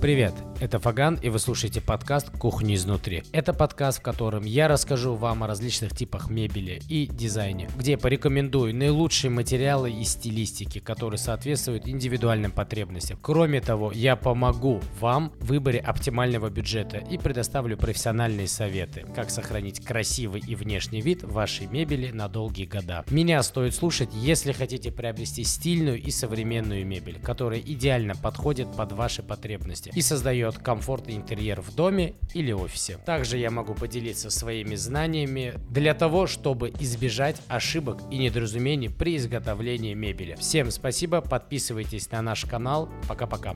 Привет, это Фаган, и вы слушаете подкаст «Кухня изнутри». Это подкаст, в котором я расскажу вам о различных типах мебели и дизайне, где порекомендую наилучшие материалы и стилистики, которые соответствуют индивидуальным потребностям. Кроме того, я помогу вам в выборе оптимального бюджета и предоставлю профессиональные советы, как сохранить красивый и внешний вид вашей мебели на долгие года. Меня стоит слушать, если хотите приобрести стильную и современную мебель, которая идеально подходит под ваши потребности и создает комфортный интерьер в доме или офисе. Также я могу поделиться своими знаниями для того, чтобы избежать ошибок и недоразумений при изготовлении мебели. Всем спасибо, подписывайтесь на наш канал. Пока-пока.